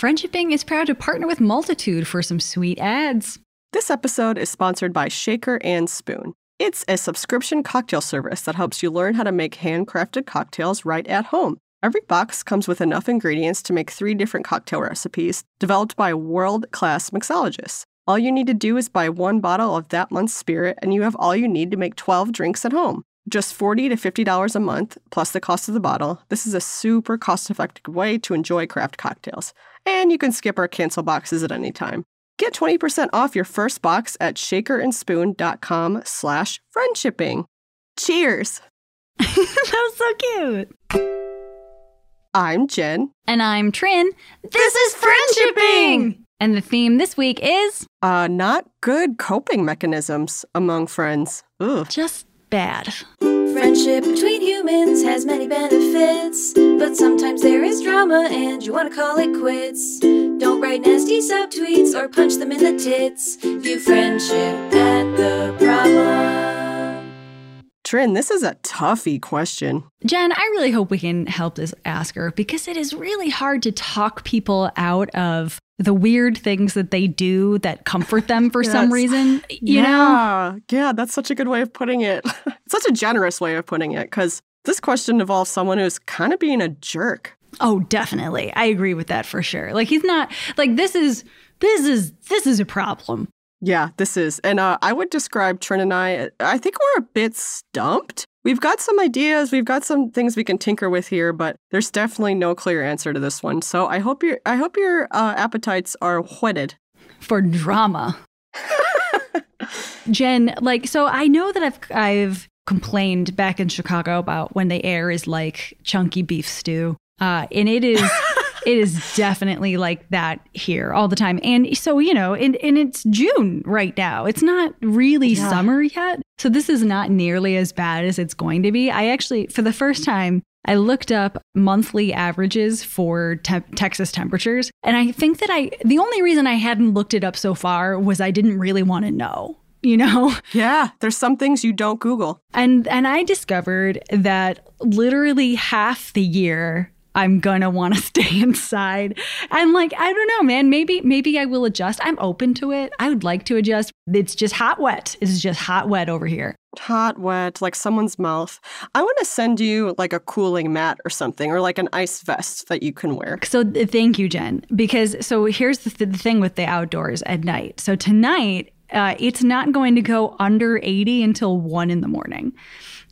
Friendshipping is proud to partner with Multitude for some sweet ads. This episode is sponsored by Shaker and Spoon. It's a subscription cocktail service that helps you learn how to make handcrafted cocktails right at home. Every box comes with enough ingredients to make three different cocktail recipes developed by world class mixologists. All you need to do is buy one bottle of that month's spirit, and you have all you need to make 12 drinks at home. Just 40 to $50 a month, plus the cost of the bottle. This is a super cost effective way to enjoy craft cocktails. And you can skip or cancel boxes at any time. Get 20% off your first box at shakerandspoon.com slash friendshipping. Cheers! that was so cute. I'm Jen. And I'm Trin. This, this is Friendshipping! And the theme this week is uh, not good coping mechanisms among friends. Ugh. Just bad. Friendship between humans has many benefits, but sometimes there is drama and you want to call it quits. Don't write nasty subtweets or punch them in the tits. View friendship at the problem. Trin, this is a toughie question. Jen, I really hope we can help this asker because it is really hard to talk people out of the weird things that they do that comfort them for yes. some reason. You yeah. know? Yeah, that's such a good way of putting it. such a generous way of putting it because this question involves someone who's kind of being a jerk. Oh, definitely. I agree with that for sure. Like he's not like this is this is this is a problem. Yeah, this is. And uh, I would describe Trin and I, I think we're a bit stumped. We've got some ideas, we've got some things we can tinker with here, but there's definitely no clear answer to this one. So I hope your I hope your uh, appetites are whetted for drama. Jen, like so I know that I've I've complained back in Chicago about when the air is like chunky beef stew. Uh, and it is it is definitely like that here all the time. And so, you know, and, and it's June right now. It's not really yeah. summer yet. So this is not nearly as bad as it's going to be. I actually, for the first time, I looked up monthly averages for te- Texas temperatures. And I think that I, the only reason I hadn't looked it up so far was I didn't really want to know you know yeah there's some things you don't google and and i discovered that literally half the year I'm gonna want to stay inside. And like, I don't know, man. Maybe, maybe I will adjust. I'm open to it. I would like to adjust. It's just hot wet. It's just hot wet over here. Hot wet, like someone's mouth. I want to send you like a cooling mat or something, or like an ice vest that you can wear. So thank you, Jen. Because so here's the, th- the thing with the outdoors at night. So tonight, uh, it's not going to go under 80 until one in the morning.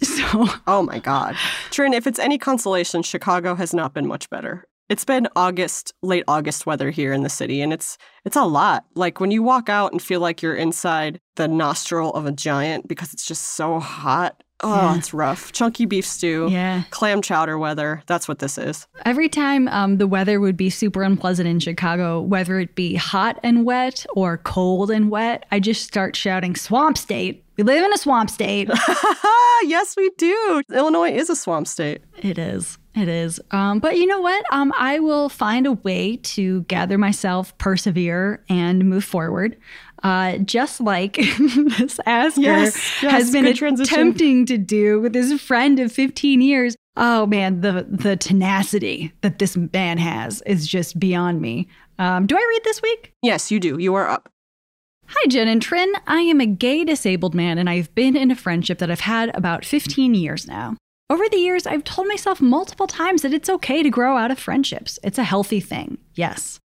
So, oh my God. Trin, if it's any consolation, Chicago has not been much better. It's been August, late August weather here in the city, and it's it's a lot. Like when you walk out and feel like you're inside the nostril of a giant because it's just so hot. Oh, yeah. it's rough. Chunky beef stew. Yeah. Clam chowder weather. That's what this is. Every time um, the weather would be super unpleasant in Chicago, whether it be hot and wet or cold and wet, I just start shouting, Swamp State. We live in a swamp state. yes, we do. Illinois is a swamp state. It is. It is. Um, but you know what? Um, I will find a way to gather myself, persevere, and move forward. Uh, just like this asker yes, yes, has been attempting to do with his friend of 15 years. Oh man, the the tenacity that this man has is just beyond me. Um, do I read this week? Yes, you do. You are up. Hi, Jen and Trin. I am a gay disabled man, and I've been in a friendship that I've had about 15 years now. Over the years, I've told myself multiple times that it's okay to grow out of friendships. It's a healthy thing, yes.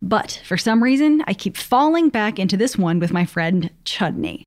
But for some reason, I keep falling back into this one with my friend Chudney.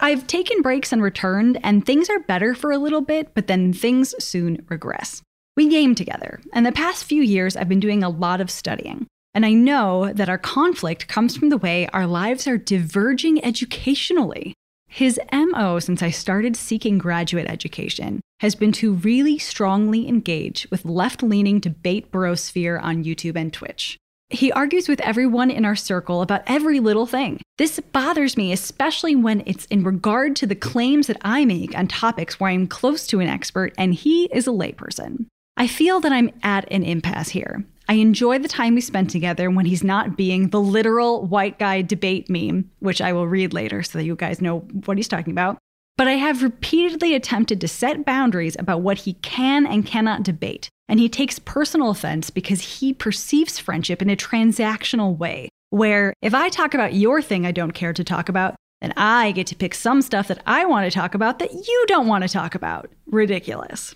I've taken breaks and returned, and things are better for a little bit, but then things soon regress. We game together, and the past few years I've been doing a lot of studying. And I know that our conflict comes from the way our lives are diverging educationally. His MO since I started seeking graduate education has been to really strongly engage with left leaning debate brosphere on YouTube and Twitch. He argues with everyone in our circle about every little thing. This bothers me, especially when it's in regard to the claims that I make on topics where I'm close to an expert and he is a layperson. I feel that I'm at an impasse here, I enjoy the time we spend together when he's not being the literal white guy debate meme, which I will read later so that you guys know what he's talking about. But I have repeatedly attempted to set boundaries about what he can and cannot debate. And he takes personal offense because he perceives friendship in a transactional way, where if I talk about your thing I don't care to talk about, then I get to pick some stuff that I want to talk about that you don't want to talk about. Ridiculous.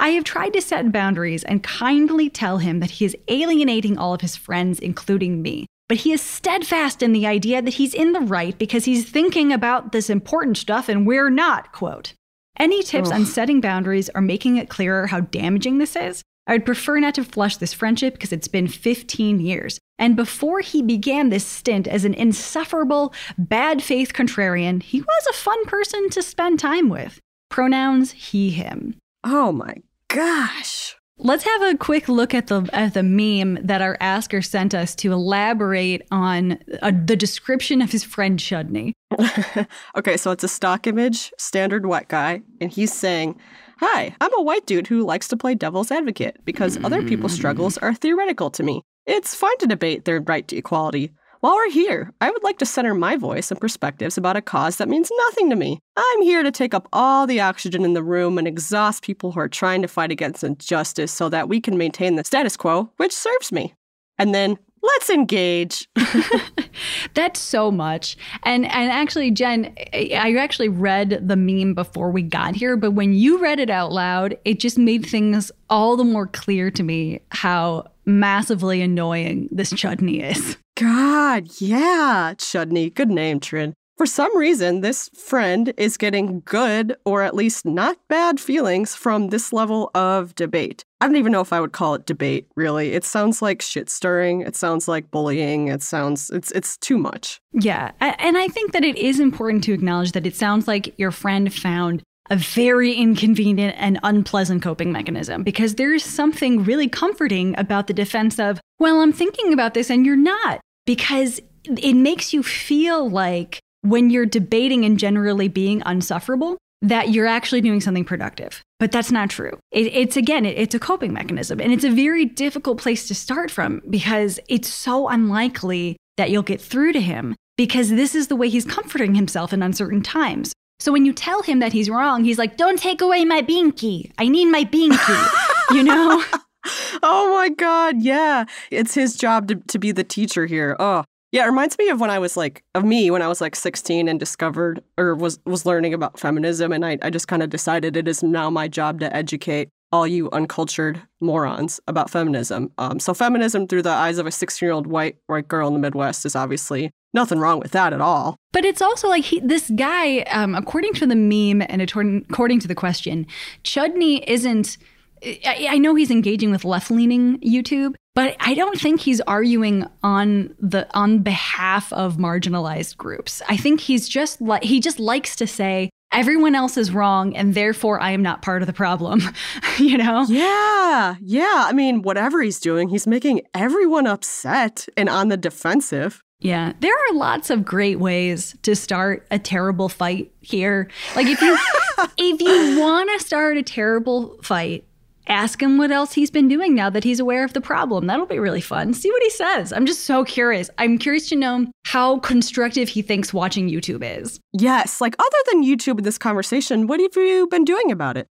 I have tried to set boundaries and kindly tell him that he is alienating all of his friends, including me. But he is steadfast in the idea that he's in the right because he's thinking about this important stuff and we're not, quote. Any tips Ugh. on setting boundaries or making it clearer how damaging this is? I would prefer not to flush this friendship because it's been 15 years. And before he began this stint as an insufferable, bad faith contrarian, he was a fun person to spend time with. Pronouns he, him. Oh my gosh. Let's have a quick look at the at the meme that our asker sent us to elaborate on uh, the description of his friend Chudney. okay, so it's a stock image, standard white guy, and he's saying, Hi, I'm a white dude who likes to play devil's advocate because other people's struggles are theoretical to me. It's fine to debate their right to equality. While we're here, I would like to center my voice and perspectives about a cause that means nothing to me. I'm here to take up all the oxygen in the room and exhaust people who are trying to fight against injustice so that we can maintain the status quo, which serves me. And then let's engage. That's so much. And and actually, Jen, I actually read the meme before we got here, but when you read it out loud, it just made things all the more clear to me how massively annoying this Chudney is. God, yeah, Chudney. Good name, Trin. For some reason, this friend is getting good, or at least not bad feelings from this level of debate. I don't even know if I would call it debate, really. It sounds like shit stirring. It sounds like bullying. It sounds, it's, it's too much. Yeah. And I think that it is important to acknowledge that it sounds like your friend found a very inconvenient and unpleasant coping mechanism because there's something really comforting about the defense of, well, I'm thinking about this and you're not, because it makes you feel like when you're debating and generally being unsufferable, that you're actually doing something productive. But that's not true. It, it's again, it, it's a coping mechanism. And it's a very difficult place to start from because it's so unlikely that you'll get through to him because this is the way he's comforting himself in uncertain times. So when you tell him that he's wrong, he's like, don't take away my binky. I need my binky. you know? Oh my God, yeah. It's his job to, to be the teacher here. Oh, yeah. It reminds me of when I was like, of me when I was like 16 and discovered or was, was learning about feminism. And I, I just kind of decided it is now my job to educate all you uncultured morons about feminism. Um, so, feminism through the eyes of a 16 year old white, white girl in the Midwest is obviously nothing wrong with that at all. But it's also like he, this guy, um, according to the meme and according to the question, Chudney isn't. I, I know he's engaging with left-leaning YouTube, but I don't think he's arguing on the on behalf of marginalized groups. I think he's just like he just likes to say everyone else is wrong and therefore I am not part of the problem. you know? Yeah, yeah. I mean, whatever he's doing, he's making everyone upset and on the defensive. Yeah, there are lots of great ways to start a terrible fight here. Like if you if you want to start a terrible fight, ask him what else he's been doing now that he's aware of the problem. That'll be really fun. See what he says. I'm just so curious. I'm curious to know how constructive he thinks watching YouTube is. Yes, like other than YouTube in this conversation, what have you been doing about it?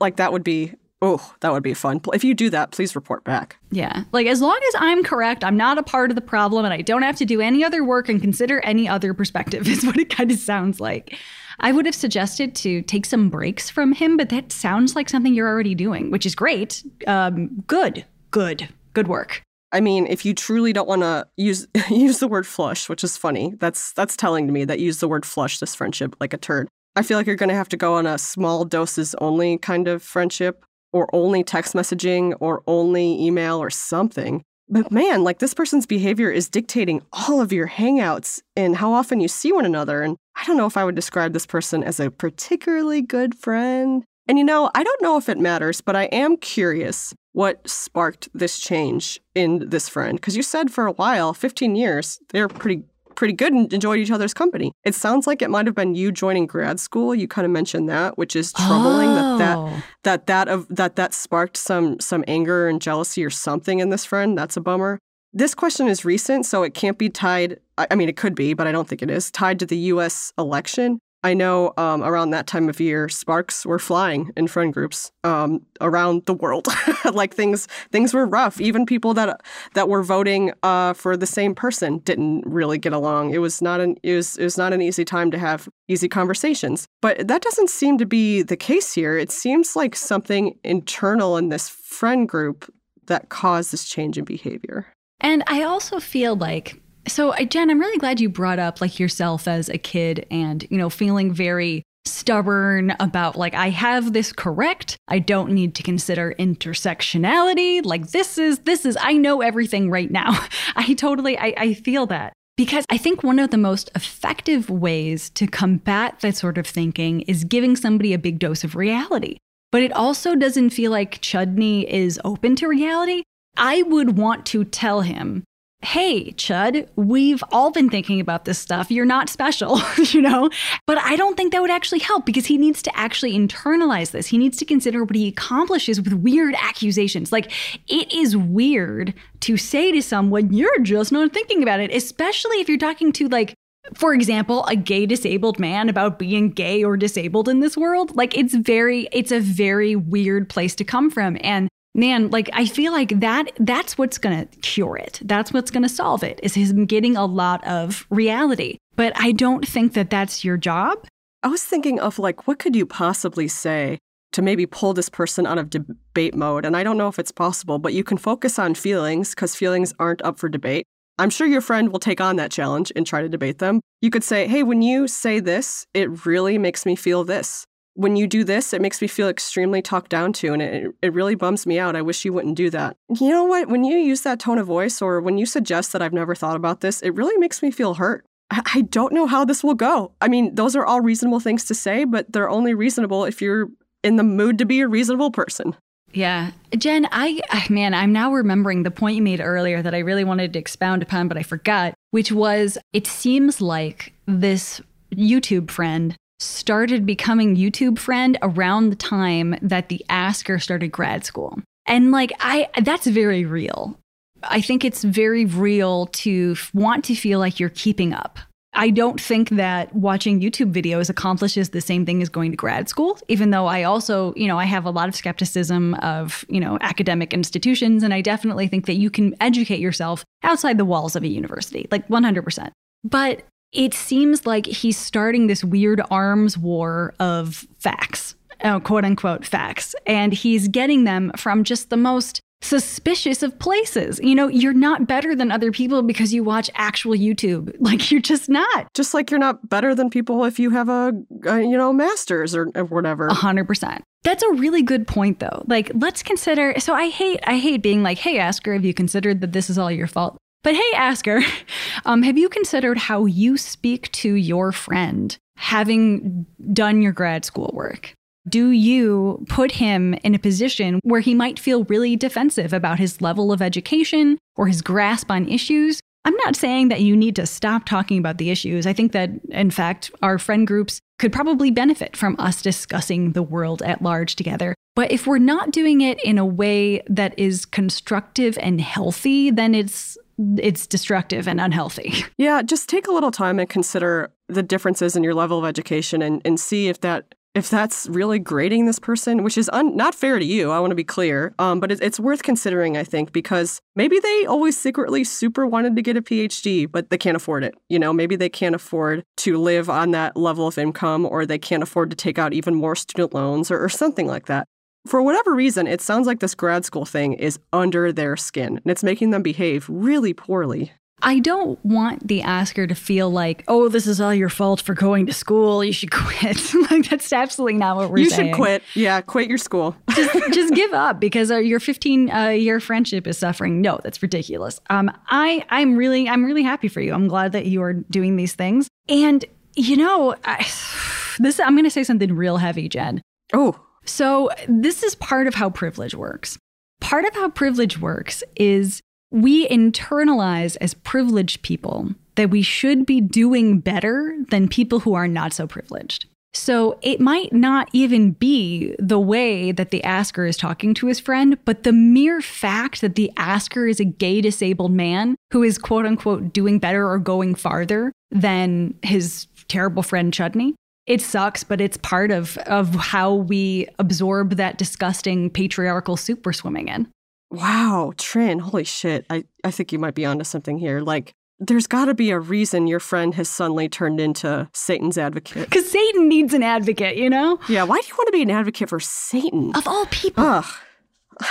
Like that would be oh, that would be fun. If you do that, please report back. Yeah. Like as long as I'm correct, I'm not a part of the problem and I don't have to do any other work and consider any other perspective is what it kind of sounds like. I would have suggested to take some breaks from him, but that sounds like something you're already doing, which is great. Um, good, good, good work. I mean, if you truly don't want to use use the word flush, which is funny, that's that's telling to me that use the word flush this friendship like a turd. I feel like you're going to have to go on a small doses only kind of friendship or only text messaging or only email or something. But man, like this person's behavior is dictating all of your hangouts and how often you see one another. And I don't know if I would describe this person as a particularly good friend. And you know, I don't know if it matters, but I am curious what sparked this change in this friend. Because you said for a while, 15 years, they're pretty pretty good and enjoyed each other's company. It sounds like it might have been you joining grad school. You kind of mentioned that, which is troubling that that Oh. that that of that that sparked some some anger and jealousy or something in this friend. That's a bummer. This question is recent, so it can't be tied. I mean, it could be, but I don't think it is tied to the U.S. election. I know um, around that time of year, sparks were flying in friend groups um, around the world. like things, things were rough. Even people that that were voting uh, for the same person didn't really get along. It was not an it was it was not an easy time to have easy conversations. But that doesn't seem to be the case here. It seems like something internal in this friend group that caused this change in behavior. And I also feel like so, Jen, I'm really glad you brought up like yourself as a kid and, you know, feeling very stubborn about like, I have this correct. I don't need to consider intersectionality. Like, this is, this is, I know everything right now. I totally, I, I feel that. Because I think one of the most effective ways to combat that sort of thinking is giving somebody a big dose of reality. But it also doesn't feel like Chudney is open to reality. I would want to tell him hey, Chud, we've all been thinking about this stuff. You're not special, you know? But I don't think that would actually help because he needs to actually internalize this. He needs to consider what he accomplishes with weird accusations. Like, it is weird to say to someone, you're just not thinking about it, especially if you're talking to, like, for example, a gay disabled man about being gay or disabled in this world. Like, it's very, it's a very weird place to come from. And man like i feel like that that's what's going to cure it. That's what's going to solve it is him getting a lot of reality. But i don't think that that's your job. I was thinking of like what could you possibly say to maybe pull this person out of debate mode? And i don't know if it's possible but you can focus on feelings because feelings aren't up for debate. I'm sure your friend will take on that challenge and try to debate them. You could say hey when you say this it really makes me feel this when you do this, it makes me feel extremely talked down to, and it, it really bums me out. I wish you wouldn't do that. You know what? When you use that tone of voice, or when you suggest that I've never thought about this, it really makes me feel hurt. I don't know how this will go. I mean, those are all reasonable things to say, but they're only reasonable if you're in the mood to be a reasonable person. Yeah. Jen, I, man, I'm now remembering the point you made earlier that I really wanted to expound upon, but I forgot, which was it seems like this YouTube friend started becoming YouTube friend around the time that the Asker started grad school. And like I that's very real. I think it's very real to want to feel like you're keeping up. I don't think that watching YouTube videos accomplishes the same thing as going to grad school, even though I also, you know, I have a lot of skepticism of, you know, academic institutions. And I definitely think that you can educate yourself outside the walls of a university, like 100%. But it seems like he's starting this weird arms war of facts, uh, quote unquote facts, and he's getting them from just the most suspicious of places. You know, you're not better than other people because you watch actual YouTube. Like you're just not. Just like you're not better than people if you have a, a you know, masters or, or whatever. A hundred percent. That's a really good point though. Like let's consider so I hate I hate being like, "Hey Asker, have you considered that this is all your fault?" But hey, Asker, um, have you considered how you speak to your friend having done your grad school work? Do you put him in a position where he might feel really defensive about his level of education or his grasp on issues? I'm not saying that you need to stop talking about the issues. I think that, in fact, our friend groups could probably benefit from us discussing the world at large together. But if we're not doing it in a way that is constructive and healthy, then it's it's destructive and unhealthy. Yeah, just take a little time and consider the differences in your level of education and, and see if that if that's really grading this person, which is un- not fair to you, I want to be clear. Um, but it, it's worth considering, I think, because maybe they always secretly super wanted to get a PhD, but they can't afford it. You know, maybe they can't afford to live on that level of income, or they can't afford to take out even more student loans, or, or something like that for whatever reason, it sounds like this grad school thing is under their skin and it's making them behave really poorly. I don't want the asker to feel like, oh, this is all your fault for going to school. You should quit. like that's absolutely not what we're you saying. You should quit. Yeah, quit your school. just, just give up because uh, your 15 uh, year friendship is suffering. No, that's ridiculous. Um, I I'm really I'm really happy for you. I'm glad that you are doing these things. And you know, I, this I'm going to say something real heavy, Jen. Oh. So, this is part of how privilege works. Part of how privilege works is we internalize as privileged people that we should be doing better than people who are not so privileged. So it might not even be the way that the asker is talking to his friend, but the mere fact that the asker is a gay disabled man who is quote unquote doing better or going farther than his terrible friend Chudney it sucks, but it's part of of how we absorb that disgusting patriarchal soup we're swimming in. Wow, Trin, holy shit. I, I think you might be onto something here. Like, there's got to be a reason your friend has suddenly turned into Satan's advocate. Because Satan needs an advocate, you know? Yeah, why do you want to be an advocate for Satan? Of all people. Ugh.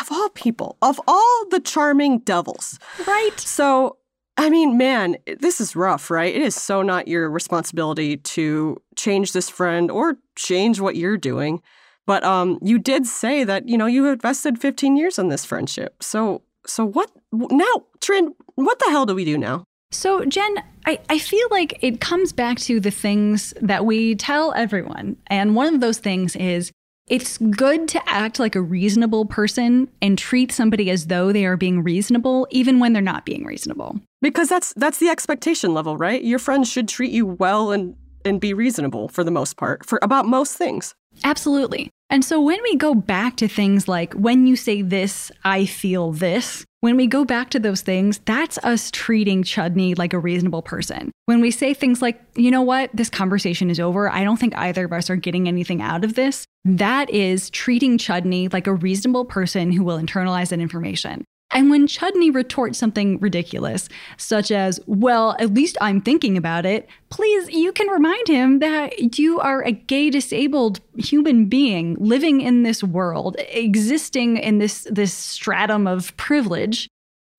Of all people, of all the charming devils. Right. So, I mean, man, this is rough, right? It is so not your responsibility to change this friend or change what you're doing. But um, you did say that you know you invested 15 years in this friendship. So, so what now, Trin? What the hell do we do now? So, Jen, I, I feel like it comes back to the things that we tell everyone. And one of those things is it's good to act like a reasonable person and treat somebody as though they are being reasonable, even when they're not being reasonable. Because that's that's the expectation level, right? Your friends should treat you well and and be reasonable for the most part, for about most things. Absolutely. And so when we go back to things like, when you say this, I feel this, when we go back to those things, that's us treating Chudney like a reasonable person. When we say things like, you know what, this conversation is over, I don't think either of us are getting anything out of this, that is treating Chudney like a reasonable person who will internalize that information. And when Chudney retorts something ridiculous, such as, well, at least I'm thinking about it, please, you can remind him that you are a gay disabled human being living in this world, existing in this, this stratum of privilege,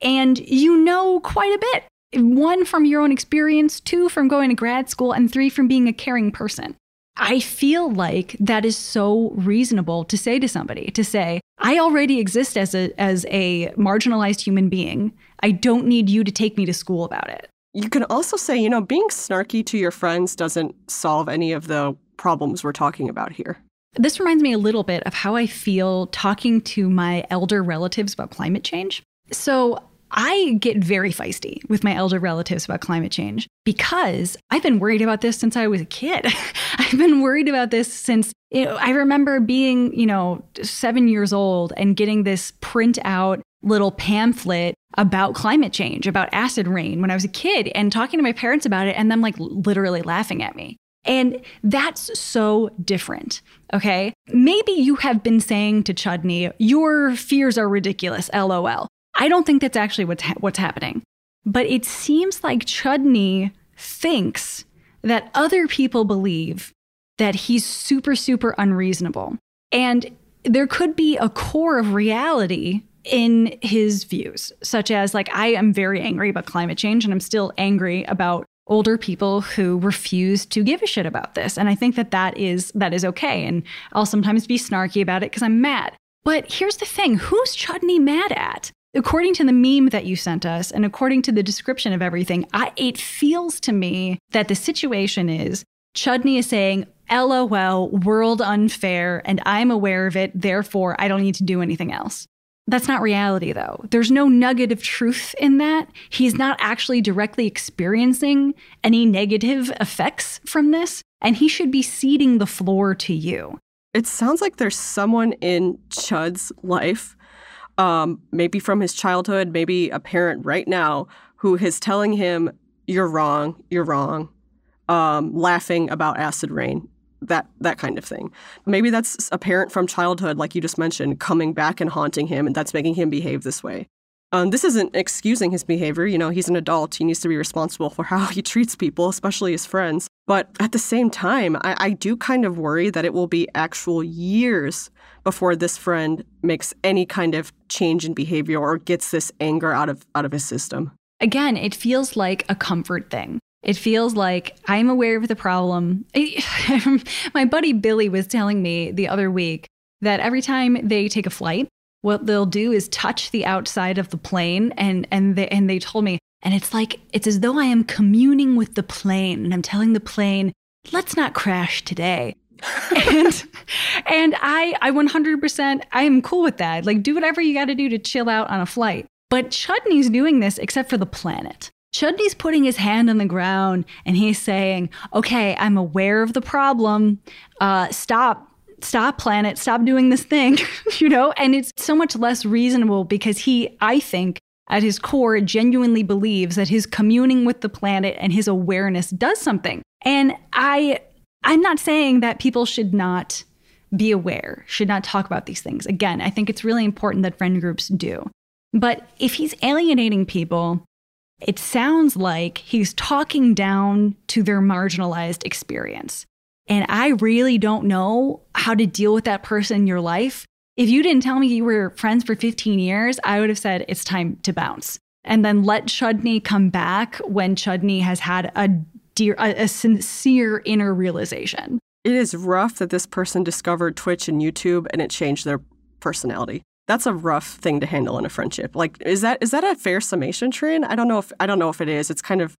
and you know quite a bit. One from your own experience, two from going to grad school, and three from being a caring person. I feel like that is so reasonable to say to somebody to say, I already exist as a as a marginalized human being. I don't need you to take me to school about it. You can also say, you know, being snarky to your friends doesn't solve any of the problems we're talking about here. This reminds me a little bit of how I feel talking to my elder relatives about climate change. So, I get very feisty with my elder relatives about climate change because I've been worried about this since I was a kid. I've been worried about this since you know, I remember being, you know, seven years old and getting this printout little pamphlet about climate change, about acid rain when I was a kid and talking to my parents about it and them like literally laughing at me. And that's so different. Okay. Maybe you have been saying to Chudney, your fears are ridiculous, lol. I don't think that's actually what's, ha- what's happening. But it seems like Chudney thinks that other people believe that he's super, super unreasonable. And there could be a core of reality in his views, such as, like, I am very angry about climate change and I'm still angry about older people who refuse to give a shit about this. And i think that that is that is okay. And i'll sometimes be snarky about it because i'm mad. But here's the thing. Who's chudney mad at according to the meme that you sent us and according to the description of everything, I, it feels to me that the situation is Chudney is saying, LOL, world unfair, and I'm aware of it, therefore I don't need to do anything else. That's not reality, though. There's no nugget of truth in that. He's not actually directly experiencing any negative effects from this, and he should be ceding the floor to you. It sounds like there's someone in Chud's life um, maybe from his childhood, maybe a parent right now who is telling him, "You're wrong. You're wrong," um, laughing about acid rain, that that kind of thing. Maybe that's a parent from childhood, like you just mentioned, coming back and haunting him, and that's making him behave this way. Um, this isn't excusing his behavior. You know, he's an adult. He needs to be responsible for how he treats people, especially his friends. But at the same time, I, I do kind of worry that it will be actual years before this friend makes any kind of change in behavior or gets this anger out of out of his system. Again, it feels like a comfort thing. It feels like I'm aware of the problem. My buddy Billy was telling me the other week that every time they take a flight, what they'll do is touch the outside of the plane and and they and they told me and it's like it's as though I am communing with the plane and I'm telling the plane, "Let's not crash today." and and I I 100% I am cool with that. Like do whatever you got to do to chill out on a flight. But Chudney's doing this except for the planet. Chudney's putting his hand on the ground and he's saying, "Okay, I'm aware of the problem. Uh, stop." Stop, planet, stop doing this thing, you know? And it's so much less reasonable because he, I think, at his core, genuinely believes that his communing with the planet and his awareness does something. And I I'm not saying that people should not be aware, should not talk about these things. Again, I think it's really important that friend groups do. But if he's alienating people, it sounds like he's talking down to their marginalized experience. And I really don't know how to deal with that person in your life. If you didn't tell me you were friends for 15 years, I would have said it's time to bounce. And then let Chudney come back when Chudney has had a dear, a, a sincere inner realization. It is rough that this person discovered Twitch and YouTube and it changed their personality. That's a rough thing to handle in a friendship. Like, is that is that a fair summation, Trin? I don't know if I don't know if it is. It's kind of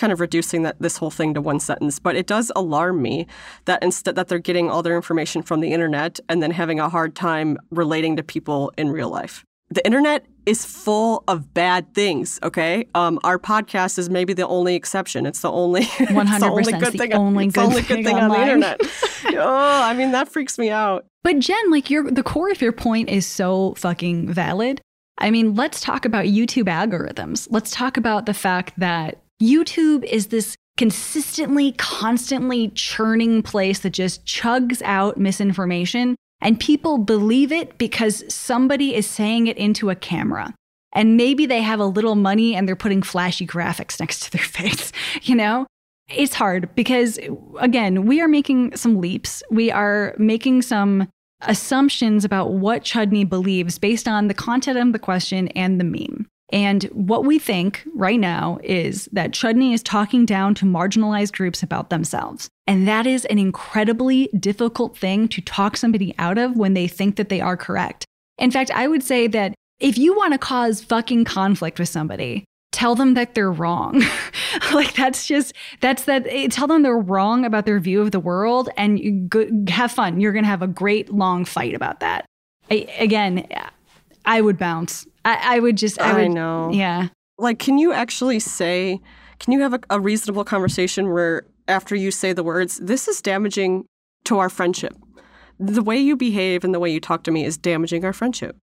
kind of reducing that this whole thing to one sentence, but it does alarm me that instead that they're getting all their information from the internet and then having a hard time relating to people in real life the internet is full of bad things. Okay, um, our podcast is maybe the only exception. It's the only one hundred percent good thing. Only good, only good thing, on the internet. oh, I mean that freaks me out. But Jen, like your the core of your point is so fucking valid. I mean, let's talk about YouTube algorithms. Let's talk about the fact that YouTube is this consistently, constantly churning place that just chugs out misinformation and people believe it because somebody is saying it into a camera. And maybe they have a little money and they're putting flashy graphics next to their face, you know? It's hard because, again, we are making some leaps. We are making some assumptions about what Chudney believes based on the content of the question and the meme. And what we think right now is that Chudney is talking down to marginalized groups about themselves. And that is an incredibly difficult thing to talk somebody out of when they think that they are correct. In fact, I would say that if you want to cause fucking conflict with somebody, tell them that they're wrong. like that's just that's that eh, tell them they're wrong about their view of the world and go, have fun. You're going to have a great long fight about that. I, again, I would bounce. I, I would just. I, would, I know. Yeah. Like, can you actually say? Can you have a, a reasonable conversation where after you say the words, "This is damaging to our friendship," the way you behave and the way you talk to me is damaging our friendship.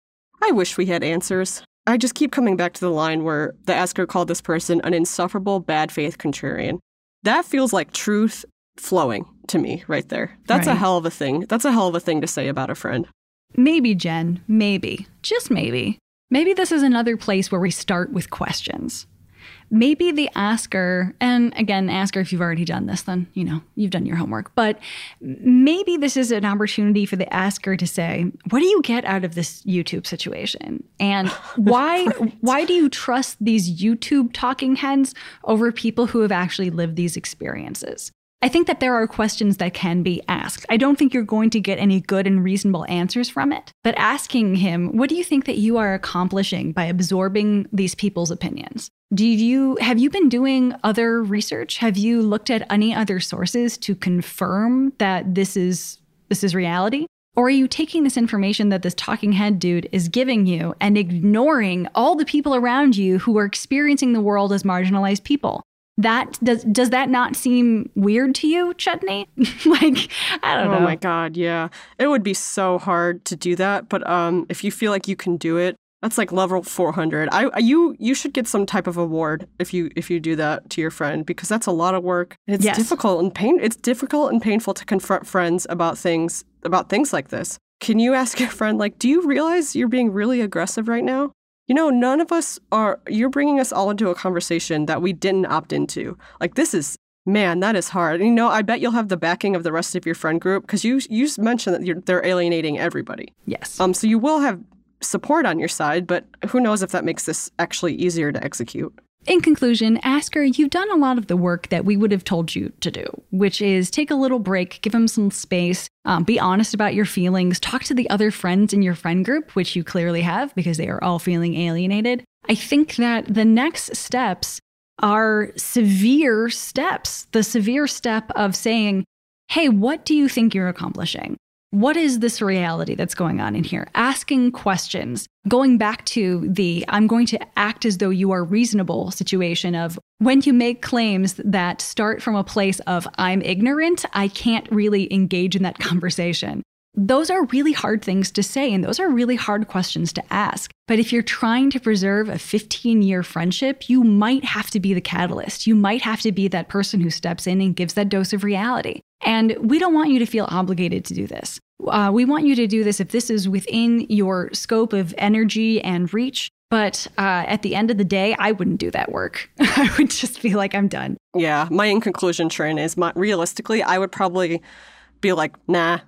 I wish we had answers. I just keep coming back to the line where the asker called this person an insufferable bad faith contrarian. That feels like truth flowing to me right there. That's right. a hell of a thing. That's a hell of a thing to say about a friend. Maybe, Jen, maybe, just maybe. Maybe this is another place where we start with questions. Maybe the asker, and again, asker if you've already done this, then you know you've done your homework. But maybe this is an opportunity for the asker to say, "What do you get out of this YouTube situation? And why why do you trust these YouTube talking heads over people who have actually lived these experiences?" I think that there are questions that can be asked. I don't think you're going to get any good and reasonable answers from it, but asking him, what do you think that you are accomplishing by absorbing these people's opinions? Do you have you been doing other research? Have you looked at any other sources to confirm that this is this is reality? Or are you taking this information that this talking head dude is giving you and ignoring all the people around you who are experiencing the world as marginalized people? That does does that not seem weird to you Chudney? Like i don't oh know. Oh my god yeah. It would be so hard to do that but um if you feel like you can do it that's like level 400 i you you should get some type of award if you if you do that to your friend because that's a lot of work. It's yes. difficult and pain it's difficult and painful to confront friends about things about things like this. Can you ask your friend like do you realize you're being really aggressive right now you know, none of us are, you're bringing us all into a conversation that we didn't opt into. Like, this is, man, that is hard. And, you know, I bet you'll have the backing of the rest of your friend group because you, you mentioned that they're alienating everybody. Yes. Um, so you will have support on your side, but who knows if that makes this actually easier to execute. In conclusion, Asker, you've done a lot of the work that we would have told you to do, which is take a little break, give him some space, um, be honest about your feelings, talk to the other friends in your friend group, which you clearly have because they are all feeling alienated. I think that the next steps are severe steps. The severe step of saying, hey, what do you think you're accomplishing? What is this reality that's going on in here? Asking questions, going back to the I'm going to act as though you are reasonable situation of when you make claims that start from a place of I'm ignorant, I can't really engage in that conversation. Those are really hard things to say, and those are really hard questions to ask. But if you're trying to preserve a 15 year friendship, you might have to be the catalyst. You might have to be that person who steps in and gives that dose of reality. And we don't want you to feel obligated to do this. Uh, we want you to do this if this is within your scope of energy and reach. But uh, at the end of the day, I wouldn't do that work. I would just feel like I'm done. Yeah, my in conclusion, Trin, is my, realistically, I would probably be like, nah,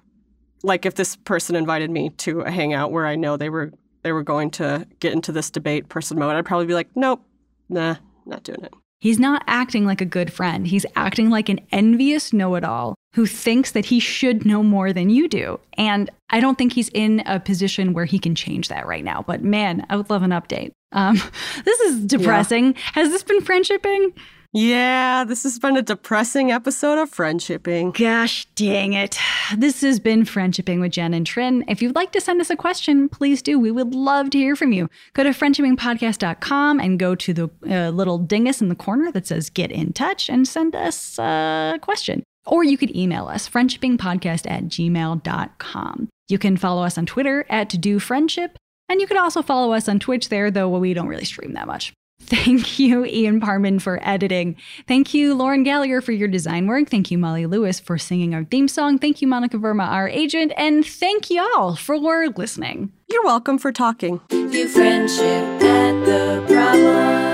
like if this person invited me to a hangout where I know they were they were going to get into this debate person mode, I'd probably be like, nope, nah, not doing it. He's not acting like a good friend. He's acting like an envious know it all who thinks that he should know more than you do. And I don't think he's in a position where he can change that right now. But man, I would love an update. Um, this is depressing. Yeah. Has this been friendshipping? Yeah, this has been a depressing episode of Friendshipping. Gosh dang it. This has been Friendshipping with Jen and Trin. If you'd like to send us a question, please do. We would love to hear from you. Go to friendshippingpodcast.com and go to the uh, little dingus in the corner that says get in touch and send us a question. Or you could email us, friendshippingpodcast at gmail.com. You can follow us on Twitter at Do Friendship, and you could also follow us on Twitch there, though we don't really stream that much. Thank you, Ian Parman, for editing. Thank you, Lauren Gallagher, for your design work. Thank you, Molly Lewis, for singing our theme song. Thank you, Monica Verma, our agent. And thank y'all for listening. You're welcome for talking. You friendship at the problem.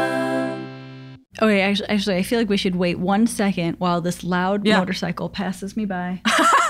Okay, actually, actually, I feel like we should wait one second while this loud yeah. motorcycle passes me by.